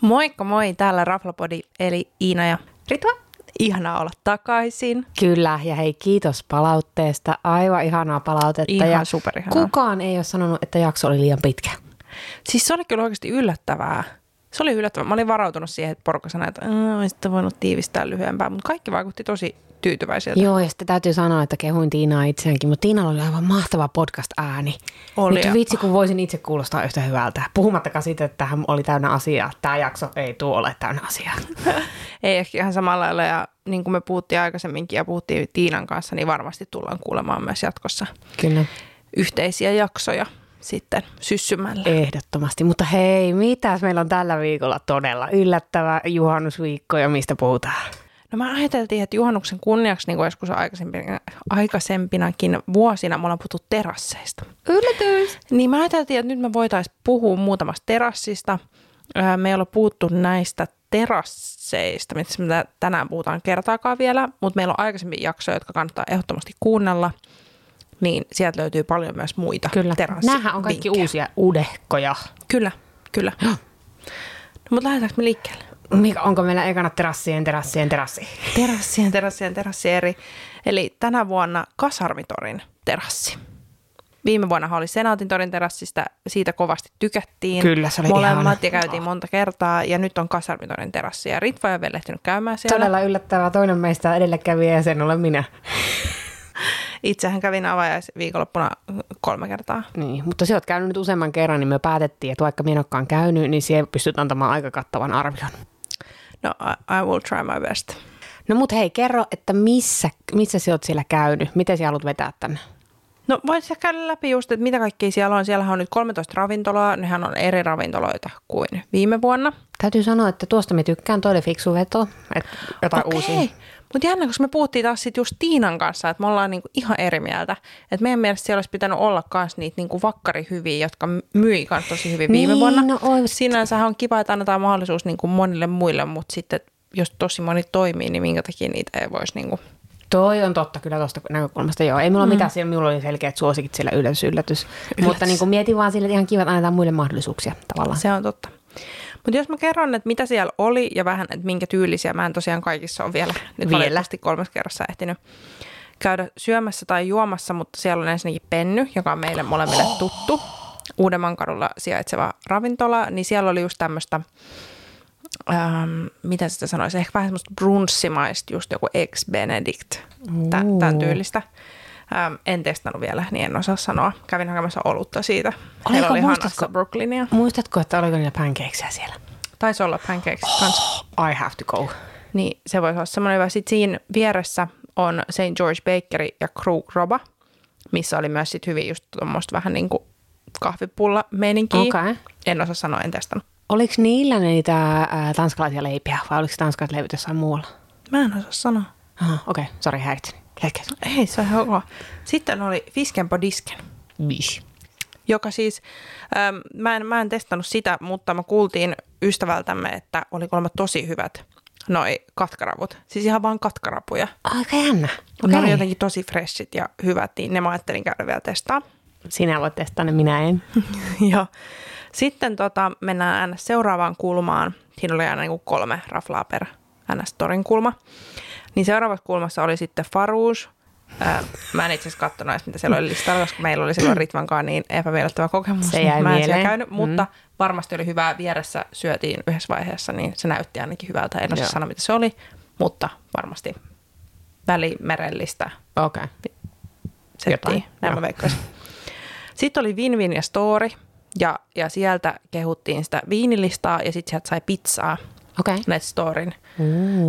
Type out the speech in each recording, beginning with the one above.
Moikka moi, täällä Raflapodi eli Iina ja Ritva. Ihanaa olla takaisin. Kyllä, ja hei kiitos palautteesta. Aivan ihanaa palautetta. Ihan ja superihanaa. Kukaan ei ole sanonut, että jakso oli liian pitkä. Siis se oli kyllä oikeasti yllättävää. Se oli yllättävää. Mä olin varautunut siihen, että porukka sanoi, että olisitte voinut tiivistää lyhyempää, mutta kaikki vaikutti tosi tyytyväisiltä. Joo, ja sitten täytyy sanoa, että kehuin Tiinaa itseäänkin, mutta Tiinalla oli aivan mahtava podcast-ääni. Oli. Nyt vitsi, kun voisin itse kuulostaa yhtä hyvältä. Puhumattakaan siitä, että tähän oli täynnä asiaa. Tämä jakso ei tuo ole täynnä asiaa. Ei ehkä ihan samalla lailla ja niin kuin me puhuttiin aikaisemminkin ja puhuttiin Tiinan kanssa, niin varmasti tullaan kuulemaan myös jatkossa Kyllä. yhteisiä jaksoja sitten syssymällä. Ehdottomasti. Mutta hei, mitäs meillä on tällä viikolla todella yllättävä juhannusviikko ja mistä puhutaan? No mä ajateltiin, että juhannuksen kunniaksi, niin kuin joskus aikaisempina, aikaisempinakin vuosina, me ollaan puhuttu terasseista. Yllätys! Niin mä ajateltiin, että nyt me voitaisiin puhua muutamasta terassista. Me ei ole puhuttu näistä terasseista, mistä me tänään puhutaan kertaakaan vielä, mutta meillä on aikaisemmin jaksoja, jotka kannattaa ehdottomasti kuunnella. Niin sieltä löytyy paljon myös muita Kyllä. Nämähän on kaikki uusia udehkoja. Kyllä, kyllä. No, mutta lähdetäänkö me liikkeelle? Mikä, onko meillä ekana terassien, terassien, terassi? Terassien, terassien, terassien eri. Eli tänä vuonna Kasarmitorin terassi. Viime vuonna oli Senaatin torin terassista, siitä kovasti tykättiin. Kyllä, se oli Molemmat ihana. ja käytiin monta kertaa ja nyt on Kasarmitorin terassi ja Ritva ole vielä ehtinyt käymään siellä. Todella yllättävää. Toinen meistä edelläkävijä ja sen olen minä. Itsehän kävin avajais viikonloppuna kolme kertaa. Niin, mutta sä oot käynyt nyt useamman kerran, niin me päätettiin, että vaikka minä en olekaan käynyt, niin siellä pystyt antamaan aika kattavan arvion. No, I, I will try my best. No mut hei, kerro, että missä, missä sä oot siellä käynyt? Miten sä haluat vetää tänne? No voisi käydä läpi just, että mitä kaikkea siellä on. Siellä on nyt 13 ravintolaa. Nehän on eri ravintoloita kuin viime vuonna. Täytyy sanoa, että tuosta me tykkään, toi oli fiksu veto, että jotain Okei. uusia. Mutta jännä, koska me puhuttiin taas sit just Tiinan kanssa, että me ollaan niinku ihan eri mieltä. Että meidän mielestä siellä olisi pitänyt olla myös niitä niinku vakkarihyviä, jotka myi kans tosi hyvin viime Niin, vuonna. no Sinänsä on kiva, että annetaan mahdollisuus niinku monille muille, mutta sitten jos tosi moni toimii, niin minkä takia niitä ei voisi niinku... Toi on totta kyllä tuosta näkökulmasta, joo. Ei mulla mm. mitään siellä, minulla oli selkeät suosikit siellä yllätys, yllätys. Mutta niin kuin mietin vaan sille, että ihan kiva, että annetaan muille mahdollisuuksia tavallaan. Se on totta. Mutta jos mä kerron, että mitä siellä oli ja vähän, että minkä tyylisiä, mä en tosiaan kaikissa ole vielä, nyt Vielä. kolmes kerrassa ehtinyt käydä syömässä tai juomassa, mutta siellä on ensinnäkin Penny, joka on meille molemmille tuttu, Uudenmankadulla sijaitseva ravintola, niin siellä oli just tämmöistä, ähm, miten sitä sanoisi, ehkä vähän semmoista brunssimaista, just joku ex Benedict, tämän tyylistä. Ähm, en testannut vielä, niin en osaa sanoa. Kävin hakemassa olutta siitä. Heillä Oliko, oli muistatko- Brooklynia. Muistatko, että oliko niillä pancakesia siellä? Taisi olla pancakes kanssa. I have to go. Niin se voisi olla semmoinen hyvä. Sitten siinä vieressä on St. George Bakery ja Krug Roba, missä oli myös sit hyvin just tuommoista vähän niin kuin kahvipulla meininkiä. Okei. En osaa sanoa, en testannut. Oliko niillä niitä ää, tanskalaisia leipiä vai oliko tanskalaiset leivit jossain muualla? Mä en osaa sanoa. Aha, okei, okay. sori häiritsin. Ei, se on ihan ok. Sitten oli Fisken på disken, Bish. joka siis, ähm, mä, en, mä en testannut sitä, mutta mä kuultiin ystävältämme, että oli kolme tosi hyvät noi katkaravut. Siis ihan vaan katkarapuja. Aika jännä. Okay. Ne oli jotenkin tosi freshit ja hyvät, niin ne mä ajattelin käydä vielä testaa. Sinä voit testaa ne, minä en. Joo. Sitten tota, mennään NS seuraavaan kulmaan. Siinä oli aina niin kolme raflaa per NS-torin kulma. Niin seuraavassa kulmassa oli sitten. Ää, mä en itse asiassa katsonut edes, mitä siellä oli listalla, koska meillä oli silloin Ritvankaan niin epämiellyttävä kokemus. Se jäi mä en siellä käynyt, mutta varmasti oli hyvää. Vieressä syötiin yhdessä vaiheessa, niin se näytti ainakin hyvältä. En osaa sanoa, mitä se oli, mutta varmasti välimerellistä Okei. Okay. settiä, näin joo. mä veikkaisin. Sitten oli Win-Win ja Story, ja, ja sieltä kehuttiin sitä viinilistaa, ja sitten sieltä sai pizzaa. Okay. näitä Storin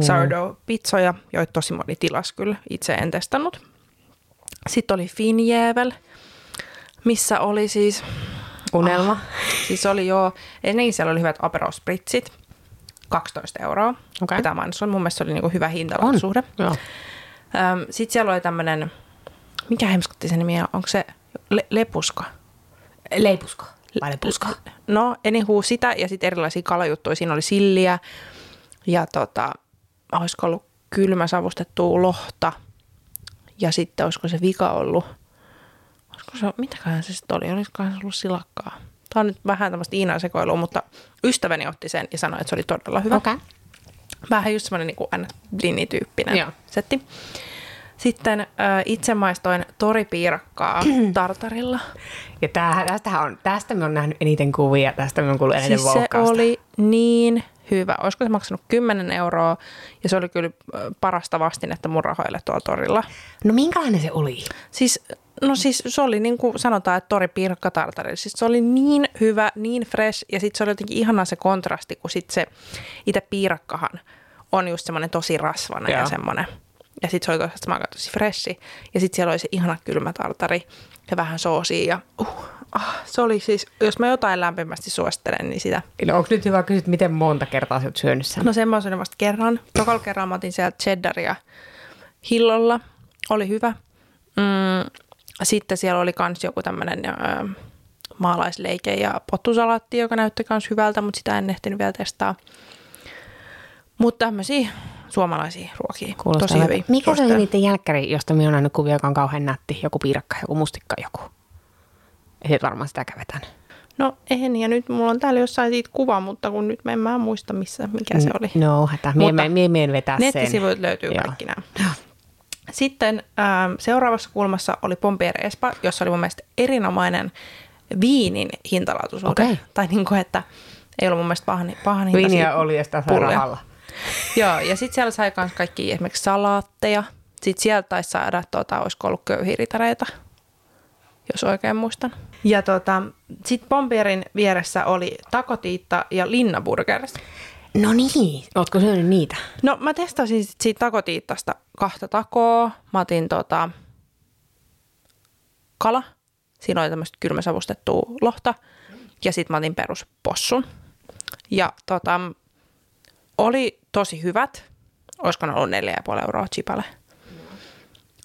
sourdough-pizzoja, joita tosi moni tilas kyllä, itse en testannut. Sitten oli Finjävel, missä oli siis, Unelma. siis oli jo, ennen siellä oli hyvät Aperol Spritzit, 12 euroa. Okei. Pitää mainita, mun mielestä se oli niinku hyvä. Joo. Sitten siellä oli tämmöinen, mikä hemskotti sen nimi on, onko se le- lepusko? Leipusko. Vai leipusko? No, anywho sitä ja sitten erilaisia kalajuttuja. Siinä oli silliä ja tota, olisiko ollut kylmäsavustettua lohta ja sitten olisiko se vika ollut, olisiko se, mitäköhän se sitten oli, olisikohan se ollut silakkaa. Tämä on nyt vähän tämmöistä Iinan sekoilua, mutta ystäväni otti sen ja sanoi, että se oli todella hyvä. Okei. Okay. Joo. setti. Sitten äh, itse maistoin toripiirakkaa tartarilla. Ja tää, tästähän on, tästä me on nähnyt eniten kuvia, tästä me on kuullut eniten Siis se oli niin hyvä. Olisiko se maksanut 10 euroa ja se oli kyllä parasta vastinetta mun rahoille tuolla torilla. No minkälainen se oli? Siis, no siis se oli niin kuin sanotaan, että tori piirakka tartari. Siis se oli niin hyvä, niin fresh ja sitten se oli jotenkin ihanaa se kontrasti, kun sitten se itse piirakkahan on just semmoinen tosi rasvana Joo. ja semmoinen. Ja sitten se oli toisaalta aika tosi freshi. Ja sitten siellä oli se ihana kylmä tartari ja vähän soosia ja uh, ah, se oli siis, jos mä jotain lämpimästi suosittelen, niin sitä. No, onko nyt hyvä kysyä, miten monta kertaa sä oot syönyt sen? No semmoisen vasta kerran. Tokalla kerralla mä otin sieltä cheddaria hillolla. Oli hyvä. Mm, sitten siellä oli kans joku tämmöinen ö, maalaisleike ja pottusalaatti, joka näytti kans hyvältä, mutta sitä en ehtinyt vielä testaa. Mutta tämmöisiä suomalaisia ruokia. Kuulostaa Tosi hyviä. Mikä se oli niiden jälkkäri, josta minä olen nähnyt kuvia, joka on kauhean nätti? Joku piirakka, joku mustikka, joku. Ei varmaan sitä kävetään. No en, ja nyt mulla on täällä jossain siitä kuva, mutta kun nyt mä en mä muista missä, mikä se oli. No, hätä. Mie, Mutta mie, mie, mie vetää sen. Nettisivuilta löytyy Joo. kaikki nämä. Sitten ähm, seuraavassa kulmassa oli Pompier Espa, jossa oli mun mielestä erinomainen viinin hintalaatuisuuden. Okei. Tai niin kuin, että ei ollut mun mielestä pahan, pahan Viiniä oli ja sitä rahalla. Joo, ja sitten siellä sai myös kaikki esimerkiksi salaatteja. Sitten sieltä taisi saada, tuota, olisiko ollut köyhiritareita, jos oikein muistan. Ja tota, sitten Pompierin vieressä oli takotiitta ja linnaburgers. No niin, ootko syönyt niitä? No mä testasin sit siitä takotiittasta kahta takoa. Mä otin tota, kala. Siinä oli tämmöistä kylmäsavustettua lohta. Ja sitten mä otin peruspossun. Ja tota, oli tosi hyvät. Olisiko ne ollut 4,5 euroa chipale.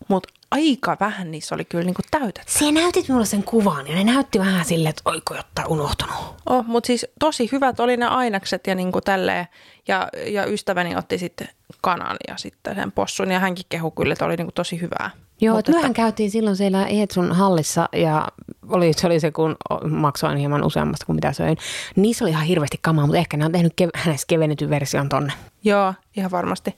Mutta aika vähän niissä oli kyllä niinku täytettä. Sä näytit mulle sen kuvan ja ne näytti vähän silleen, että oiko jotain unohtunut. Oh, mutta siis tosi hyvät oli ne ainakset ja niinku tälleen. Ja, ja ystäväni otti sitten kanan ja sitten sen possun ja hänkin kehu kyllä, että oli niinku tosi hyvää. Joo, että mehän käytiin silloin siellä Eetsun hallissa ja oli, se oli se, kun maksoin hieman useammasta kuin mitä söin. Niissä oli ihan hirveästi kamaa, mutta ehkä ne on tehnyt kev- hänessä kevennetyn version tonne. Joo, ihan varmasti.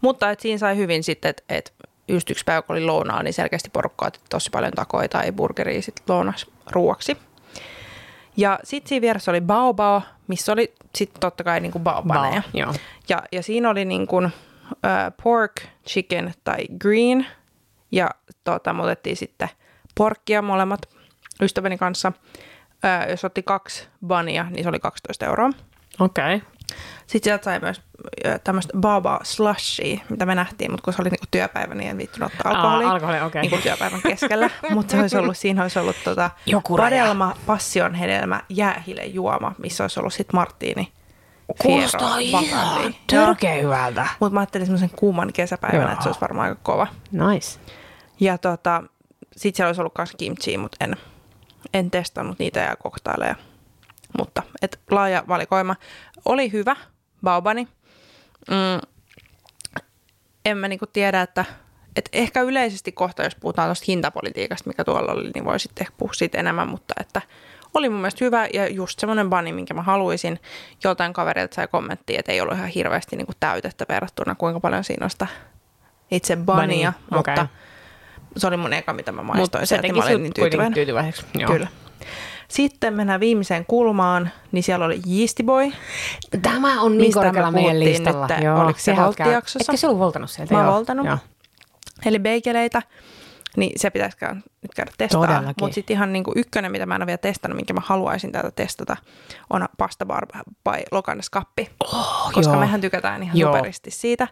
Mutta et siinä sai hyvin sitten, että et just yksi päivä kun oli lounaa, niin selkeästi porukka otti tosi paljon takoja tai burgeria sitten lounas ruuaksi. Ja sitten siinä vieressä oli baobao, missä oli sitten totta kai niinku baobaneja. Bao, joo. Ja, ja siinä oli niinku, uh, pork, chicken tai green. Ja tota, me otettiin sitten porkkia molemmat ystäväni kanssa. Uh, jos otti kaksi bania, niin se oli 12 euroa. Okei. Okay. Sitten sieltä sai myös tämmöistä baba slushia, mitä me nähtiin, mutta kun se oli niinku työpäivä, niin en viittynyt ottaa Aa, alkoholia. alkoholi, okei. Niinku työpäivän keskellä. mutta se olisi ollut, siinä olisi ollut tota, Joku raja. Vadelma, passion hedelmä, jäähile juoma, missä olisi ollut sitten Marttiini. Kuulostaa ihan törkeä hyvältä. Mutta mä ajattelin semmoisen kuuman kesäpäivänä, Joo. että se olisi varmaan aika kova. Nice. Ja tota, sitten siellä olisi ollut myös kimchi, mutta en, en testannut niitä ja koktaileja. Mutta et laaja valikoima. Oli hyvä, baobani. Mm, en mä niinku tiedä, että et ehkä yleisesti kohta, jos puhutaan tuosta hintapolitiikasta, mikä tuolla oli, niin voi sitten ehkä puhua siitä enemmän, mutta että oli mun mielestä hyvä ja just semmoinen bani, minkä mä haluaisin. Joltain kaverilta sai kommenttia, että ei ollut ihan hirveästi niinku täytettä verrattuna, kuinka paljon siinä on sitä itse bania, mutta okei. Se oli mun eka, mitä mä maistoin se sieltä. Mä olin niin tyytyväinen. tyytyväiseksi. Joo. Kyllä. Sitten mennään viimeiseen kulmaan, niin siellä oli Yeasty Boy. Tämä on niin korkealla meidän listalla. nyt, Joo, oliko se Voltti-jaksossa? Etkö se ollut voltanut sieltä? Mä oon Joo. voltanut. Joo. Eli beikeleitä, niin se pitäisi käydä, nyt käydä testaa. Mutta sitten ihan niinku ykkönen, mitä mä en ole vielä testannut, minkä mä haluaisin täältä testata, on pasta bar by Lokannes Kappi. Oh, koska joo. mehän tykätään ihan Joo. superisti siitä.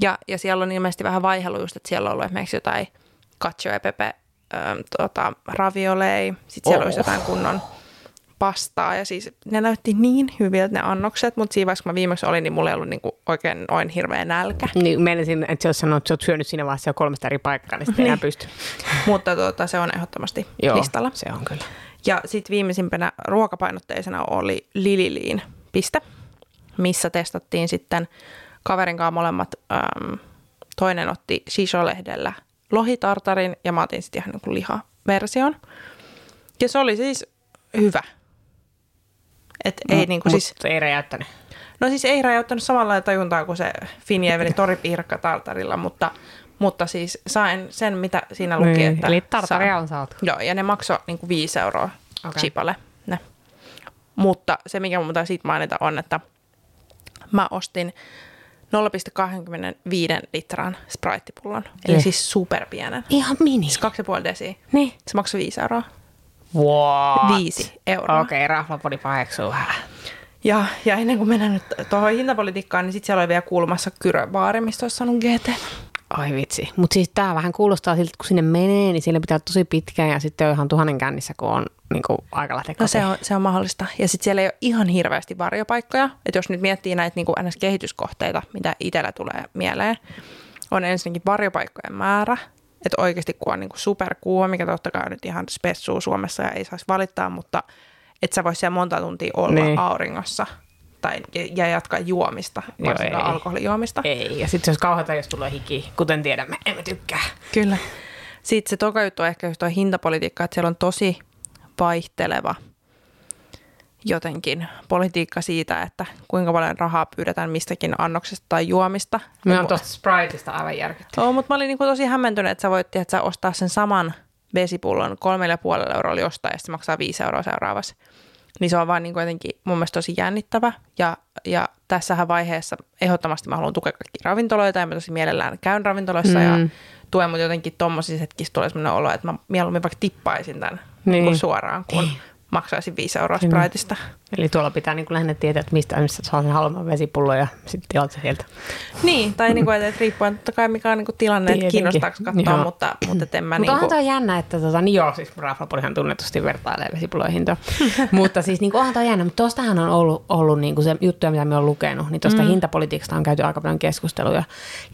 Ja, ja siellä on ilmeisesti vähän vaihelu just, että siellä on ollut esimerkiksi jotain cacio e pepe ähm, tota, raviolei, sitten siellä Oh. olisi jotain kunnon pastaa ja siis ne näytti niin hyviltä ne annokset, mutta siinä vaiheessa kun mä viimeksi olin, niin mulla ei ollut niinku oikein noin hirveä nälkä. Niin, menisin, että jos sanoo, että sä oot syönyt siinä vaiheessa jo kolmesta eri paikkaa, niin sitten ei enää pysty. Mutta tota, se on ehdottomasti Joo, listalla. se on kyllä. Ja sitten viimeisimpänä ruokapainotteisena oli Lililiin piste, missä testattiin sitten kaverin kanssa molemmat. Äm, toinen otti shisho-lehdellä lohitartarin ja mä otin sitten ihan niin lihaversion. Ja se oli siis hyvä. Et ei niinku Mut siis, ei räjäyttänyt. no siis ei räjäyttänyt samalla lailla tajuntaa kuin se Finjeveli toripiirakka tartarilla, mutta, mutta siis sain sen, mitä siinä luki. Niin, että Eli tartaria saa- on saatu. Joo, ja ne maksoi niinku 5 euroa okay. Chipalle. Ne. Mutta se, mikä mun pitää siitä mainita, on, että mä ostin 0,25 litran spritepullon. Eli Eh. siis superpienen. Ihan mini. Siis 2,5 desiä. Niin. Se maksoi 5 euroa. What? Viisi euroa. Okei, okay, raflapodi paheksuu vähän. Ja, ja ennen kuin mennään nyt tuohon hintapolitiikkaan, niin sitten siellä oli vielä kuulumassa Kyröbaari, mistä olisi saanut GT. Ai vitsi. Mutta siis tämä vähän kuulostaa siltä, että kun sinne menee, niin siellä pitää tosi pitkään ja sitten on ihan tuhannen kännissä, kun on niin kuin, aika lähteä No se on, se on mahdollista. Ja sitten siellä ei ole ihan hirveästi varjopaikkoja. Että jos nyt miettii näitä niin kuin NS-kehityskohteita, mitä itsellä tulee mieleen, on ensinnäkin varjopaikkojen määrä. Että oikeasti kun on niin kuin superkuuma, mikä totta kai on nyt ihan spessuu Suomessa ja ei saisi valittaa, mutta että sä vois siellä monta tuntia olla niin. auringossa tai, ja, ja jatkaa juomista, Joo, varsinkaan ei. alkoholijuomista. Ei, ja sitten se olisi kauheata, jos tulee hiki, kuten tiedämme, emme tykkää. Kyllä. Sitten se toka juttu on ehkä just tuo hintapolitiikka, että siellä on tosi vaihteleva jotenkin politiikka siitä, että kuinka paljon rahaa pyydetään mistäkin annoksesta tai juomista. Me on tuosta Spriteista aivan järkytty. Joo, mutta mä olin niinku tosi hämmentynyt, että sä voit että sä ostaa sen saman vesipullon kolmella ja puolella eurolla jostain ja se maksaa viisi euroa seuraavassa. Niin se on vaan niinku jotenkin mun mielestä tosi jännittävä. Ja, ja tässähän vaiheessa ehdottomasti mä haluan tukea kaikki ravintoloita ja mä tosi mielellään käyn ravintoloissa mm. ja tuen, mutta jotenkin tommosissa hetkissä tulee sellainen olo, että mä mieluummin vaikka tippaisin tämän Niin. niin. Niin suoraan, kun maksaisin viisi euroa Kyllä. Spriteista. Eli tuolla pitää niin lähinnä tietää, että mistä, mistä saa sen halvan vesipullon ja sitten tilaat se sieltä. Niin, tai niinku, että, että riippuen totta kai mikä on niinku tilanne, että kiinnostaako katsoa, Joo. mutta, mutta en mä Mutta niinku... onhan tämä jännä, että tota, niin joo, siis Raflapodihan tunnetusti vertailee vesipullojen hintoja. mutta siis niin onhan tämä jännä, mutta tuostahan on ollut, ollut niin kuin se juttuja, mitä me on lukenut, niin tuosta mm. hintapolitiikasta on käyty aika paljon keskusteluja.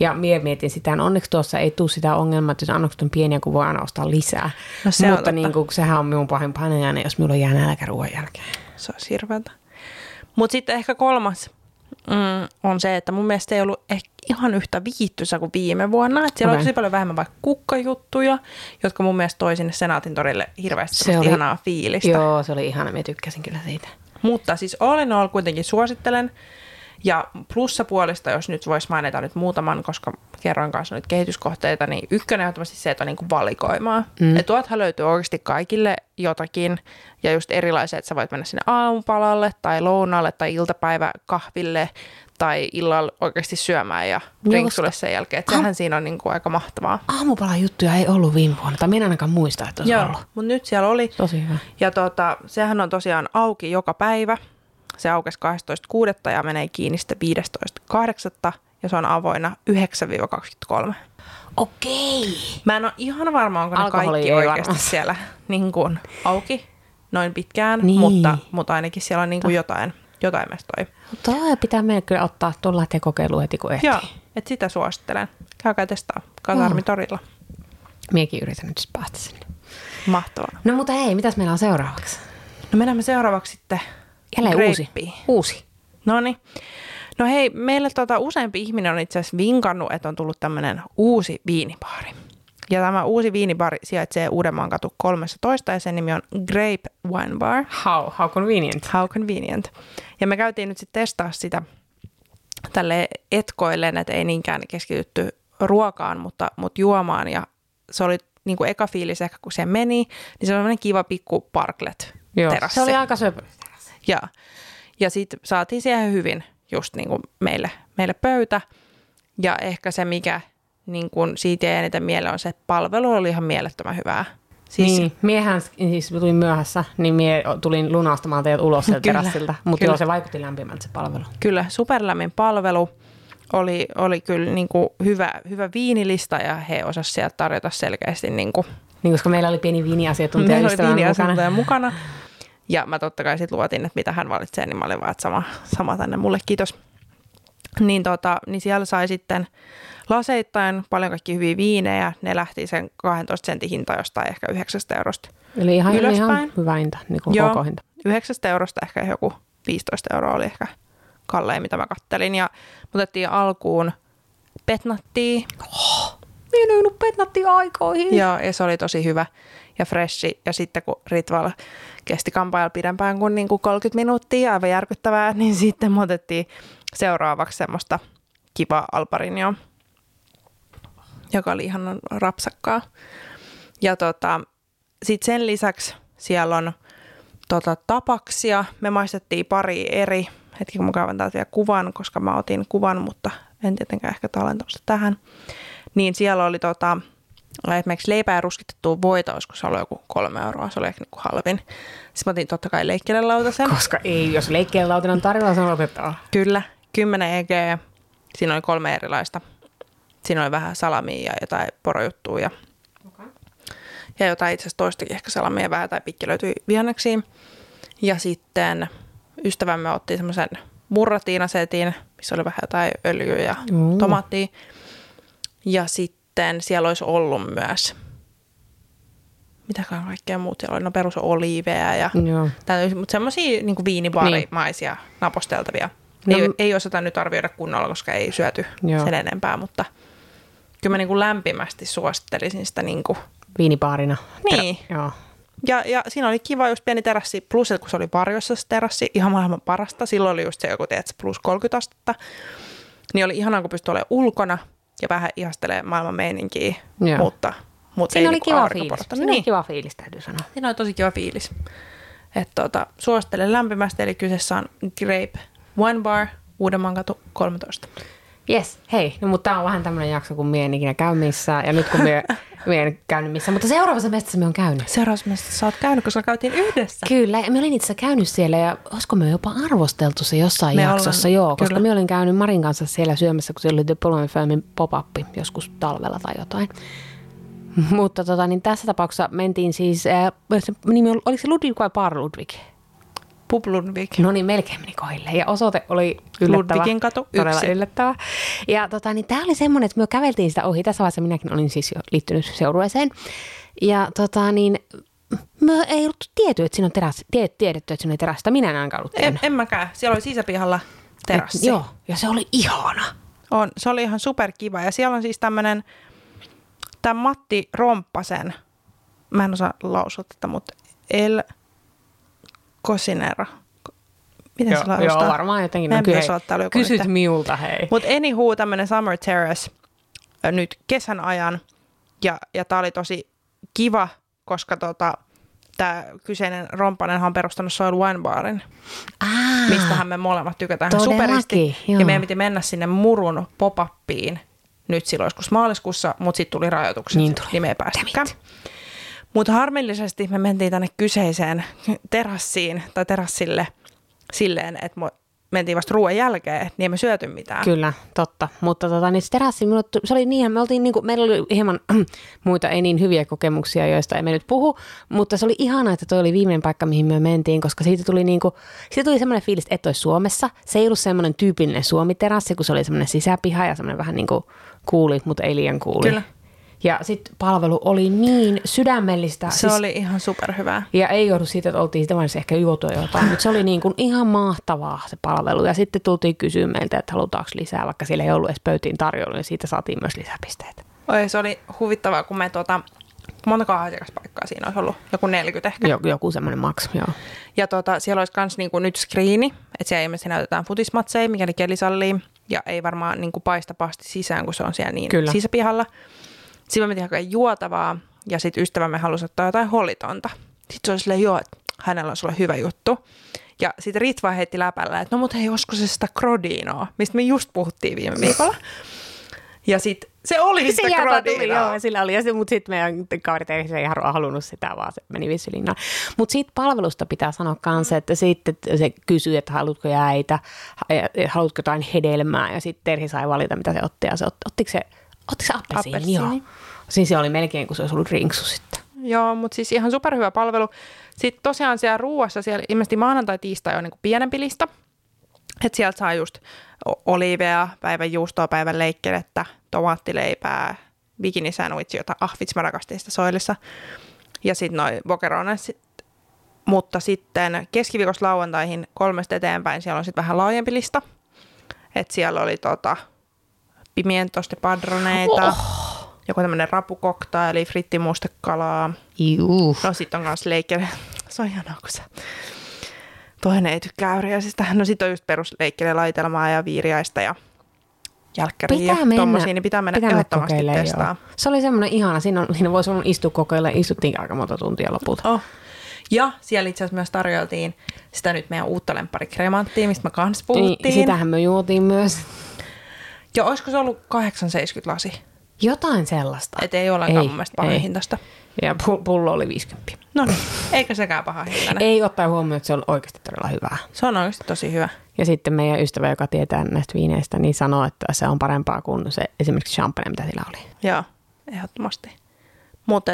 Ja mie mietin sitä, että onneksi tuossa ei tule sitä ongelmaa, että jos annokset on pieniä, kun voi aina ostaa lisää. No se mutta niin kuin, sehän on minun pahin painajainen, jos minulla jää nälkä ruoan jälkeen. Se olisi hirveätä. Mutta sitten ehkä kolmas mm, on se, että mun mielestä ei ollut ehkä ihan yhtä viihtyisä kuin viime vuonna. Et siellä okay. Oli tosi paljon vähemmän vaikka kukkajuttuja, jotka mun mielestä toi sinne Senaatin torille hirveästi Se oli- ihanaa fiilistä. Joo, se oli ihana, minä tykkäsin kyllä siitä. Mutta siis in all kuitenkin suosittelen. Ja plussapuolista, jos nyt voisi mainita nyt muutaman, koska kerroin kanssa nyt kehityskohteita, niin ykkönen on se, että on niinku valikoimaa. Mm. Et tuothan löytyy oikeasti kaikille jotakin, ja just erilaisia, että sä voit mennä sinne aamupalalle, tai lounaalle, tai iltapäiväkahville, tai illalla oikeasti syömään ja drinksulle sen jälkeen. Et sehän siinä on niinku aika mahtavaa. Aamupalan juttuja ei ollut viime vuonna, tai minä ainakaan muista, että olisi Joo, ollut. mutta nyt siellä oli Tosi hyvä. Ja tota, sehän on tosiaan auki joka päivä. Se aukesi 12.6. ja menee kiinni sitten 15.8. Ja se on avoinna 9-23. Okei. Mä en ole ihan varma, onko ne Alkoholi kaikki ei oikeasti siellä niin kuin auki noin pitkään, Niin. mutta, mutta ainakin siellä on niin kuin jotain, jotain mestoja. Toi pitää meidän kyllä ottaa, tulla lähteä kokeiluun heti kun ehtii. Joo, että sitä suosittelen. Käykää testaa Kasarmitorilla. Miekin yritän nyt päästä sinne. Mahtavaa. No mutta hei, mitäs meillä on seuraavaksi? No mennään seuraavaksi sitten Jälleen uusi. Uusi. No niin. No hei, meille tota, useampi ihminen on itse asiassa vinkannut, että on tullut tämmöinen uusi viinibaari. Ja tämä uusi viinibaari sijaitsee Uudenmaan katu 13 ja sen nimi on Grape Wine Bar. How, how convenient. How convenient. Ja me käytiin nyt sitten testaa sitä tälle etkoilleen, että ei niinkään keskitytty ruokaan, mutta, mutta juomaan. Ja se oli niin kuin eka fiilis ehkä, kun se meni, niin se oli kiva pikku parklet Joo, terassi. se oli aika söpö. Ja, ja sitten saatiin siihen hyvin just niin kuin meille, meille pöytä. Ja ehkä se, mikä niin kuin siitä jäi eniten mieleen, on se, että palvelu oli ihan mielettömän hyvää. Siis Niin, miehän siis tulin myöhässä, niin mie tulin lunastamaan teidät ulos sieltä Kyllä, terassilta. Mutta kyllä. joo, se vaikutti lämpimältä se palvelu. kyllä superlämmin palvelu. Oli, oli kyllä niin kuin hyvä, hyvä viinilista ja he osasivat sieltä tarjota selkeästi niin kuin Niin, koska meillä oli pieni viiniasiantuntija Meillä oli ystävä mukana. viiniasiantuntija mukana. Ja mä totta kai sitten luotin, että mitä hän valitsee, niin mä olin vaan, että sama, sama tänne mulle, kiitos. Niin, tota, niin siellä sai sitten laseittain paljon kaikki hyviä viinejä. Ne lähti sen 12 sentin hinta jostain ehkä 9 eurosta. Eli ihan, Ylöspäin. ihan hyvä hinta, niin kuin Joo. koko hinta. 9 eurosta ehkä joku 15 euroa oli ehkä kallein, mitä mä kattelin. Ja otettiin alkuun petnattia Minä en petnatti aikoihin. ja, ja se oli tosi hyvä. Ja freshi. Ja sitten kun Ritval kesti kampaajalla pidempään kuin, niin kuin 30 minuuttia, aivan järkyttävää, niin sitten me otettiin seuraavaksi semmoista kiva alparinioa, joka oli ihan rapsakkaa. Ja tota, sitten sen lisäksi siellä on tota, tapaksia. Me maistettiin pari eri. Hetki, kun mä kaivan täältä vielä kuvan, koska mä otin kuvan, mutta en tietenkään ehkä tallentamassa tähän. Niin siellä oli tota, esimerkiksi leipää ja ruskitettua voita, olisiko se ollut joku kolme euroa, se oli ehkä niin halvin. Sitten mä otin totta kai leikkelelautasen. Koska ei, jos leikkelelautanen on tarjolla, se otetaan. Kyllä, 10 EG, siinä oli kolme erilaista. Siinä oli vähän salamia ja jotain porojuttua ja, okay. ja jotain itse asiassa toistakin ehkä salamia vähän tai pikki löytyi vihanneksiin. Ja sitten ystävämme otti semmoisen murratiinasetin, missä oli vähän jotain öljyä ja mm. tomaattia. Ja sitten siellä olisi ollut myös, mitäkään kaikkea muut siellä oli, no perus oliiveja ja täytyy, mutta semmoisia niin viinibaarimaisia niin. naposteltavia. No, ei, ei osata nyt arvioida kunnolla, koska ei syöty Joo. sen enempää, mutta kyllä mä niin kuin lämpimästi suosittelisin sitä niin kuin, Viinipaarina. Niin. Ter- Joo. Ja, ja siinä oli kiva just pieni terassi, plus kun se oli varjossa se terassi, ihan maailman parasta. Silloin oli just se joku, teet, plus 30 astetta. Niin oli ihanaa, kun pystyi olemaan ulkona ja vähän ihastelee maailman meininkiä, Joo. mutta, mutta Siinä oli niin kiva fiilis. Siinä niin. oli kiva fiilis, täytyy sanoa. Siinä oli tosi kiva fiilis. Että tota, suosittelen lämpimästi, eli kyseessä on Grape One Bar, Uudenmaan katu 13. Yes, hei, no, mutta tämä on vähän tämmöinen jakso, kun mie en ikinä käy missään, ja nyt kun mie, mie en käynyt missään, mutta seuraavassa mestassa me on käynyt. Seuraavassa mestassa sä oot käynyt, koska käytiin yhdessä. Kyllä, me olin itse käynyt siellä, ja olisiko me jopa arvosteltu se jossain me jaksossa, ollaan, joo, koska kyllä. me olin käynyt Marin kanssa siellä syömässä, kun siellä oli The Polon Firmin pop-up joskus talvella tai jotain. Mutta tota, niin tässä tapauksessa mentiin siis, äh, se nimi oli, oliko se Ludwig vai Par Ludwig? Pub Ludwig. No niin, melkein meni kohille. Ja osoite oli yllättävä. Ludwigin katu Todella yksi. yllättävä. Ja tota, niin tämä oli semmoinen, että me käveltiin sitä ohi. Tässä vaiheessa minäkin olin siis jo liittynyt seurueeseen. Ja tota, niin me ei ollut tietty, että siinä on terassi, tie, tiedetty, että siinä on terasta. Minä en ainakaan ollut en, en mäkään. Siellä oli sisäpihalla terassi. Et, joo, ja se oli ihana. On, se oli ihan superkiva. Ja siellä on siis tämmöinen, tämä Matti Romppasen, mä en osaa lausua tätä, mutta El Cosinera. Miten joo, se laustaa? Joo, varmaan jotenkin. Meidän pitäisi ottaa joku Kysyt miulta, hei. Mutta anywho, tämmöinen Summer Terrace nyt kesän ajan. Ja, ja tämä oli tosi kiva, koska tota, tämä kyseinen Rompanen on perustanut Soil Wine Barin, ah, mistähän me molemmat tykätään superisti. Ja meidän piti mennä sinne Murun pop nyt silloin joskus maaliskuussa, mutta sitten tuli rajoitukset, niin, tuli. niin me ei. Mutta harmillisesti me mentiin tänne kyseiseen terassiin tai terassille silleen, että mentiin vasta ruoan jälkeen, niin emme syöty mitään. Kyllä, totta. Mutta tota, niin se terassi, se oli niin, me oltiin, niin kuin, meillä oli hieman muita ei niin hyviä kokemuksia, joista emme nyt puhu, mutta se oli ihana, että toi oli viimeinen paikka, mihin me mentiin, koska siitä tuli, niin kuin, siitä tuli semmoinen fiilis, että olisi Suomessa. Se ei ollut semmoinen tyypillinen Suomi-terassi, kun se oli semmoinen sisäpiha ja semmoinen vähän niin kuin kuuli, mutta ei liian kuuli. Kyllä. Ja sitten palvelu oli niin sydämellistä. Se siis, oli ihan superhyvää. Ja ei joudu siitä, että oltiin sitä vaiheessa ehkä juotua jotain, mutta se oli niin kuin ihan mahtavaa se palvelu. Ja sitten tultiin kysyä meiltä, että halutaanko lisää, vaikka siellä ei ollut edes pöytiin tarjolla, niin siitä saatiin myös lisäpisteitä. Oi, se oli huvittavaa, kun me tuota, montako asiakaspaikkaa siinä olisi ollut? Joku 40 ehkä? Joku, joku semmoinen maks, joo. Ja tuota, siellä olisi myös niinku nyt screeni, että siellä ilmeisesti näytetään futismatseja, mikäli keli sallii. Ja ei varmaan niinku paista pasti sisään, kun se on siellä niin Kyllä. sisäpihalla. Sitten me hakea juotavaa ja sitten ystävämme halusi ottaa jotain holitonta. Sitten se oli silleen, joo, että hänellä on sulle hyvä juttu. Ja sitten Ritva heitti läpällä, että no mutta hei, olisiko se sitä Crodinoa, mistä me just puhuttiin viime viikolla. Ja sitten se oli sitä Crodinoa. Joo, sillä oli. Ja se, mutta sitten meidän kaverit ei, ei halunnut sitä, vaan se meni vissiin Mutta siitä palvelusta pitää sanoa kanssa, että sitten se kysyi, että haluatko jäitä, haluatko jotain hedelmää. Ja sitten Terhi sai valita, mitä se otti. Ja se otti, ottiko se Ottiko se appelsiini? appelsiini? Joo. Siis se oli melkein kuin se olisi ollut rinksu sitten. Joo, mutta siis ihan superhyvä palvelu. Sitten tosiaan siellä ruuassa, siellä ilmeisesti maanantai, tiistai on niin kuin pienempi lista. Että sieltä saa just olivea, päivän juustoa, päivän leikkelettä, tomaattileipää, bikinisandwich, jota ah vitsi mä rakastin sitä soilissa. Ja sitten noin vokerone. Mutta sitten keskiviikosta lauantaihin kolmesta eteenpäin siellä on sitten vähän laajempi lista. Että siellä oli tota, pimientoste padroneita, oh. joku tämmöinen rapukoktaili, frittimustekalaa. Juu. No sit on kans leikkele. Se on ihanaa, kun se toinen ei tykkää äyriäisistä. No sit on just perusleikkele-laitelmaa ja viiriäistä ja jälkkäriä ja tommosia, niin pitää mennä pitää ehdottomasti testaa. joo. Se oli semmoinen ihana, siinä, on, siinä voisi olla istua kokeilla, istuttiin aika monta tuntia lopulta. Oh. Ja siellä itse asiassa myös tarjoltiin sitä nyt meidän uutta lemparikremanttia, mistä me kanssa puhuttiin. Niin, sitähän me juotiin myös. Ja olisiko se ollut 870 lasi? Jotain sellaista. Et ei ollenkaan Ei, mun mielestä pahin ei. hintasta. Ja pu- pullo oli 50. No niin, eikä sekään paha hintainen. Ei ottaen huomioon, että se on oikeasti todella hyvää. Se on oikeasti tosi hyvä. Ja sitten meidän ystävä, joka tietää näistä viineistä, niin sanoo, että se on parempaa kuin se esimerkiksi champagne, mitä sillä oli. Joo, ehdottomasti. Mutta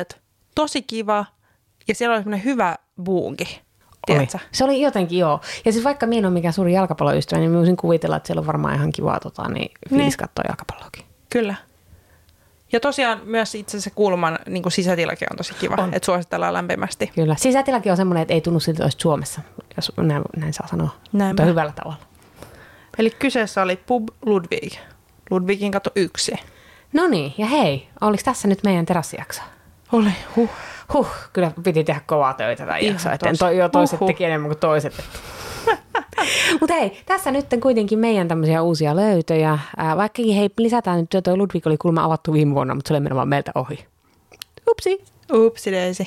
tosi kiva. Ja siellä oli semmoinen hyvä buunki. Oli. Tiedätkö? Se oli jotenkin joo. Ja siis vaikka minä en ole mikään suuri jalkapalloystävä, niin voisin kuvitella, että siellä on varmaan ihan kivaa tota, niin fiilis Niin. katsoa jalkapalloakin. Kyllä. Ja tosiaan myös itse se kulman niin kuin sisätilakin on tosi kiva, On. että suositellaan lämpimästi. Kyllä. Sisätilakin on semmoinen, että ei tunnu siltä, että olisit Suomessa, jos näin, näin saa sanoa. Näinpä. Mutta hyvällä tavalla. Eli kyseessä oli Pub Ludwig. Ludwigin katu yksi. No niin, ja hei, oliko tässä nyt meidän terassijakso? Oli, huh. Huh, kyllä piti tehdä kovaa töitä jaksoa eteen. tosi. To, jo toiset Huhhuh. teki enemmän kuin toiset. Mutta hei, tässä nyt kuitenkin meidän tämmöisiä uusia löytöjä. Ää, vaikkakin hei, lisätään nyt, tuo Ludwig oli kulma avattu viime vuonna, mutta se oli mennyt vaan meiltä ohi. Upsi. Upsi daisy.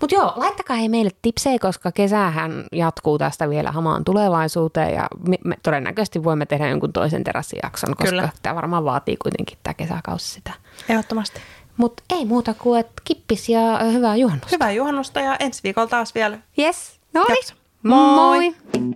Mutta joo, laittakaa hei meille tipsejä, koska kesähän jatkuu tästä vielä hamaan tulevaisuuteen ja me, me todennäköisesti voimme tehdä jonkun toisen terassijakson, koska Kyllä. tämä varmaan vaatii kuitenkin tämä kesäkausi sitä. Ehdottomasti. Mutta ei muuta kuin, että kippis ja ö, hyvää juhannusta. Hyvää juhannusta ja ensi viikolla taas vielä Yes, no niin. Moi! Moi.